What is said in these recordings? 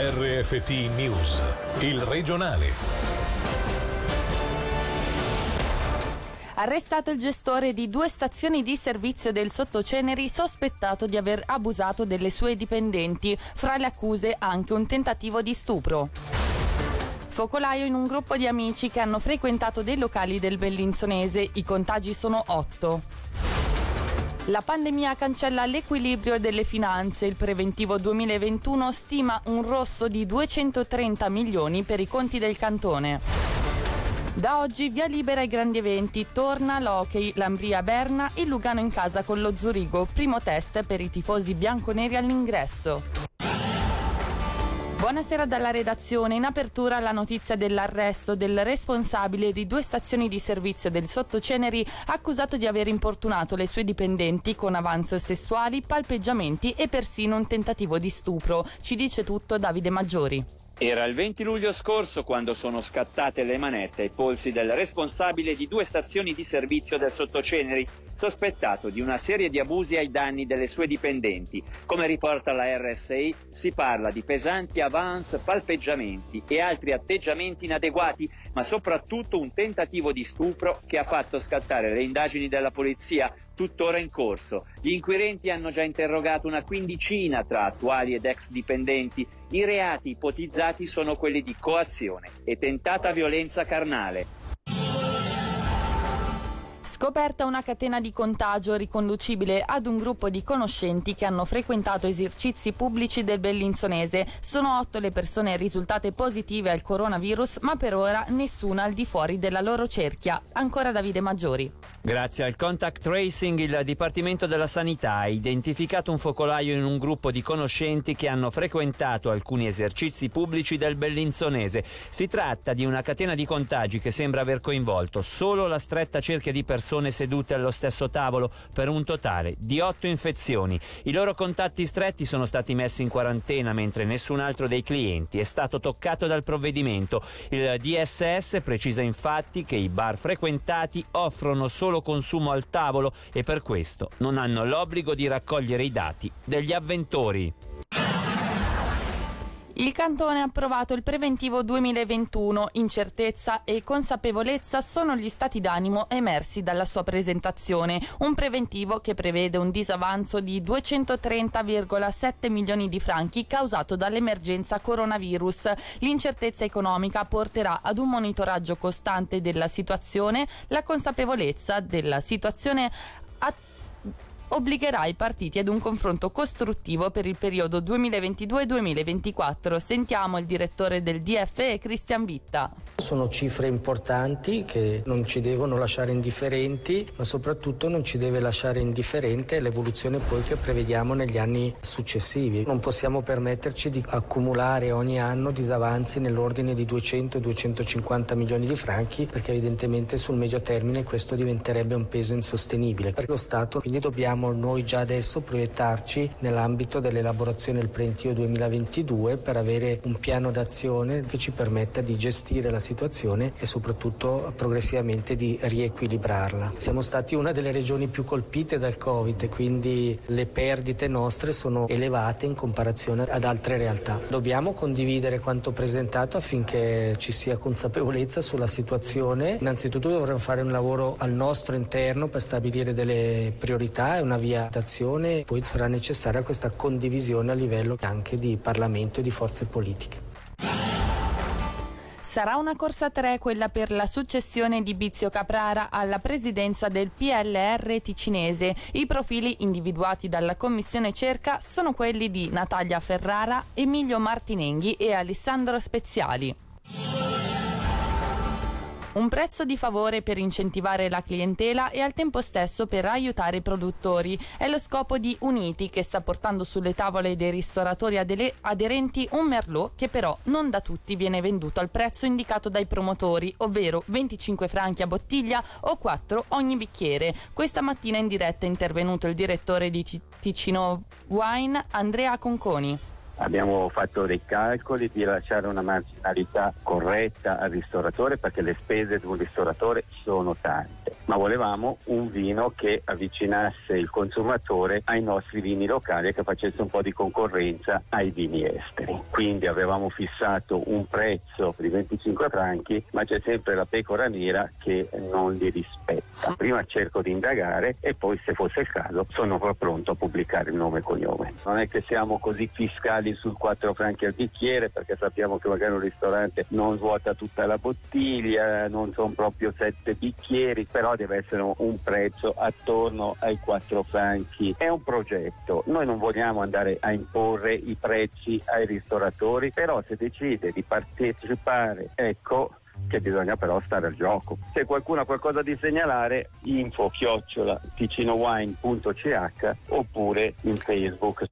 RFT News, il regionale. Arrestato il gestore di due stazioni di servizio del Sottoceneri sospettato di aver abusato delle sue dipendenti, fra le accuse anche un tentativo di stupro. Focolaio in un gruppo di amici che hanno frequentato dei locali del Bellinzonese, i contagi sono otto. La pandemia cancella l'equilibrio delle finanze. Il preventivo 2021 stima un rosso di 230 milioni per i conti del cantone. Da oggi via libera ai grandi eventi, torna l'Hockey, l'Ambria Berna, il Lugano in casa con lo Zurigo, primo test per i tifosi bianconeri all'ingresso. Buonasera dalla redazione. In apertura la notizia dell'arresto del responsabile di due stazioni di servizio del Sottoceneri accusato di aver importunato le sue dipendenti con avanzi sessuali, palpeggiamenti e persino un tentativo di stupro. Ci dice tutto Davide Maggiori. Era il 20 luglio scorso quando sono scattate le manette ai polsi del responsabile di due stazioni di servizio del Sottoceneri, sospettato di una serie di abusi ai danni delle sue dipendenti. Come riporta la RSA, si parla di pesanti avance, palpeggiamenti e altri atteggiamenti inadeguati, ma soprattutto un tentativo di stupro che ha fatto scattare le indagini della polizia, tuttora in corso. Gli inquirenti hanno già interrogato una quindicina tra attuali ed ex dipendenti. I reati ipotizzati sono quelli di coazione e tentata violenza carnale. Scoperta una catena di contagio riconducibile ad un gruppo di conoscenti che hanno frequentato esercizi pubblici del Bellinzonese. Sono otto le persone risultate positive al coronavirus, ma per ora nessuna al di fuori della loro cerchia. Ancora Davide Maggiori. Grazie al contact tracing il Dipartimento della Sanità ha identificato un focolaio in un gruppo di conoscenti che hanno frequentato alcuni esercizi pubblici del Bellinzonese. Si tratta di una catena di contagi che sembra aver coinvolto solo la stretta cerchia di persone sedute allo stesso tavolo per un totale di otto infezioni. I loro contatti stretti sono stati messi in quarantena mentre nessun altro dei clienti è stato toccato dal provvedimento. Il DSS precisa infatti che i bar frequentati offrono solo consumo al tavolo e per questo non hanno l'obbligo di raccogliere i dati degli avventori. Il Cantone ha approvato il preventivo 2021. Incertezza e consapevolezza sono gli stati d'animo emersi dalla sua presentazione. Un preventivo che prevede un disavanzo di 230,7 milioni di franchi causato dall'emergenza coronavirus. L'incertezza economica porterà ad un monitoraggio costante della situazione, la consapevolezza della situazione obbligherà i partiti ad un confronto costruttivo per il periodo 2022-2024. Sentiamo il direttore del DFE, Cristian Vitta. Sono cifre importanti che non ci devono lasciare indifferenti, ma soprattutto non ci deve lasciare indifferente l'evoluzione poi che prevediamo negli anni successivi. Non possiamo permetterci di accumulare ogni anno disavanzi nell'ordine di 200-250 milioni di franchi perché evidentemente sul medio termine questo diventerebbe un peso insostenibile per lo Stato, quindi dobbiamo dobbiamo noi già adesso proiettarci nell'ambito dell'elaborazione del preventivo 2022 per avere un piano d'azione che ci permetta di gestire la situazione e soprattutto progressivamente di riequilibrarla. Siamo stati una delle regioni più colpite dal Covid quindi le perdite nostre sono elevate in comparazione ad altre realtà. Dobbiamo condividere quanto presentato affinché ci sia consapevolezza sulla situazione. Innanzitutto dovremo fare un lavoro al nostro interno per stabilire delle priorità e una via d'azione, poi sarà necessaria questa condivisione a livello anche di Parlamento e di forze politiche. Sarà una corsa a tre quella per la successione di Bizio Caprara alla presidenza del PLR ticinese. I profili individuati dalla Commissione Cerca sono quelli di Natalia Ferrara, Emilio Martinenghi e Alessandro Speziali. Un prezzo di favore per incentivare la clientela e al tempo stesso per aiutare i produttori. È lo scopo di Uniti che sta portando sulle tavole dei ristoratori aderenti un merlot che però non da tutti viene venduto al prezzo indicato dai promotori, ovvero 25 franchi a bottiglia o 4 ogni bicchiere. Questa mattina in diretta è intervenuto il direttore di Ticino Wine, Andrea Conconi. Abbiamo fatto dei calcoli di lasciare una marginalità corretta al ristoratore perché le spese di un ristoratore sono tante, ma volevamo un vino che avvicinasse il consumatore ai nostri vini locali e che facesse un po' di concorrenza ai vini esteri. Quindi avevamo fissato un prezzo di 25 franchi, ma c'è sempre la pecora nera che non li rispetta. Prima cerco di indagare e poi se fosse il caso sono pronto a pubblicare il nome e cognome. Non è che siamo così fiscali sul 4 franchi al bicchiere perché sappiamo che magari un ristorante non svuota tutta la bottiglia, non sono proprio sette bicchieri, però deve essere un prezzo attorno ai 4 franchi. È un progetto, noi non vogliamo andare a imporre i prezzi ai ristoratori, però se decide di partecipare, ecco, che bisogna però stare al gioco. Se qualcuno ha qualcosa di segnalare, info chiocciola ticinowine.ch oppure in Facebook.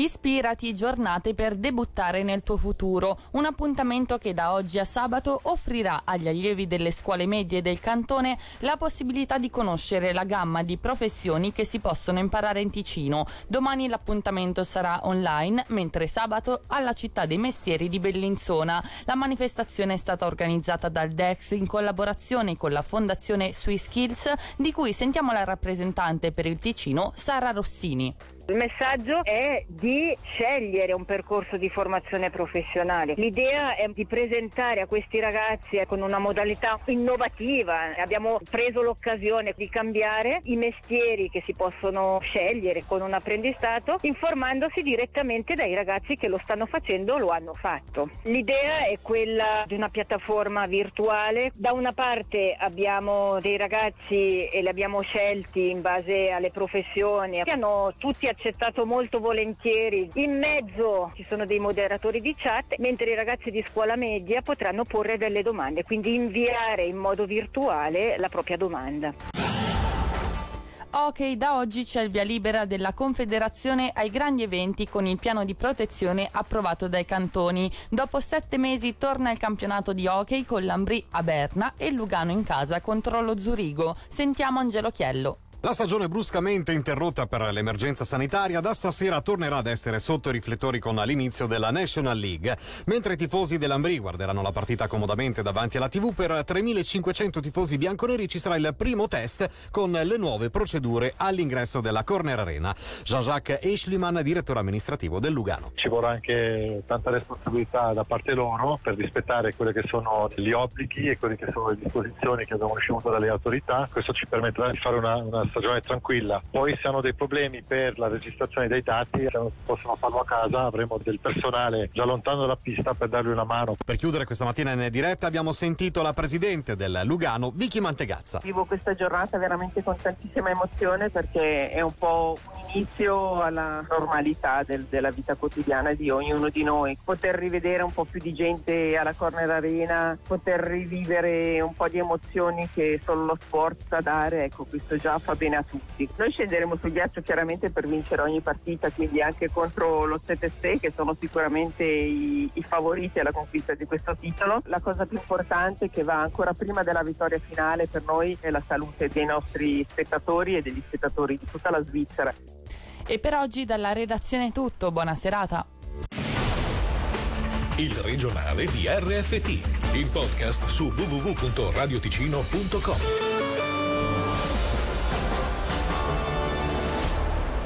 Ispirati giornate per debuttare nel tuo futuro, un appuntamento che da oggi a sabato offrirà agli allievi delle scuole medie del cantone la possibilità di conoscere la gamma di professioni che si possono imparare in Ticino. Domani l'appuntamento sarà online, mentre sabato alla città dei mestieri di Bellinzona. La manifestazione è stata organizzata dal DEX in collaborazione con la Fondazione Swiss Skills, di cui sentiamo la rappresentante per il Ticino, Sara Rossini. Il messaggio è di scegliere un percorso di formazione professionale. L'idea è di presentare a questi ragazzi con una modalità innovativa. Abbiamo preso l'occasione di cambiare i mestieri che si possono scegliere con un apprendistato informandosi direttamente dai ragazzi che lo stanno facendo o lo hanno fatto. L'idea è quella di una piattaforma virtuale. Da una parte abbiamo dei ragazzi e li abbiamo scelti in base alle professioni che hanno tutti accettato accettato molto volentieri. In mezzo ci sono dei moderatori di chat, mentre i ragazzi di scuola media potranno porre delle domande, quindi inviare in modo virtuale la propria domanda. Ok, da oggi c'è il via libera della Confederazione ai grandi eventi con il piano di protezione approvato dai cantoni. Dopo sette mesi torna il campionato di hockey con l'Ambrì a Berna e Lugano in casa contro lo Zurigo. Sentiamo Angelo Chiello. La stagione bruscamente interrotta per l'emergenza sanitaria da stasera tornerà ad essere sotto i riflettori con l'inizio della National League, mentre i tifosi dell'Ambri guarderanno la partita comodamente davanti alla TV per 3.500 tifosi bianconeri ci sarà il primo test con le nuove procedure all'ingresso della Corner Arena. Jean-Jacques Eschliman, direttore amministrativo del Lugano. Ci vorrà anche tanta responsabilità da parte loro per rispettare quelli che sono gli obblighi e quelle che sono le disposizioni che abbiamo ricevuto dalle autorità. Questo ci permetterà di fare una, una stagione tranquilla. Poi se hanno dei problemi per la registrazione dei dati, se non possono farlo a casa, avremo del personale già lontano dalla pista per dargli una mano. Per chiudere questa mattina in diretta abbiamo sentito la presidente del Lugano, Vicky Mantegazza. Vivo questa giornata veramente con tantissima emozione perché è un po' un inizio alla normalità del, della vita quotidiana di ognuno di noi. Poter rivedere un po' più di gente alla Corner Arena, poter rivivere un po' di emozioni che solo lo sport sa dare, ecco questo già fa bene a tutti. Noi scenderemo sul ghiaccio chiaramente per vincere ogni partita, quindi anche contro lo ZSE che sono sicuramente i, i favoriti alla conquista di questo titolo. La cosa più importante che va ancora prima della vittoria finale per noi è la salute dei nostri spettatori e degli spettatori di tutta la Svizzera. E per oggi dalla redazione è tutto, buona serata. Il regionale di RFT, il podcast su www.radioticino.com.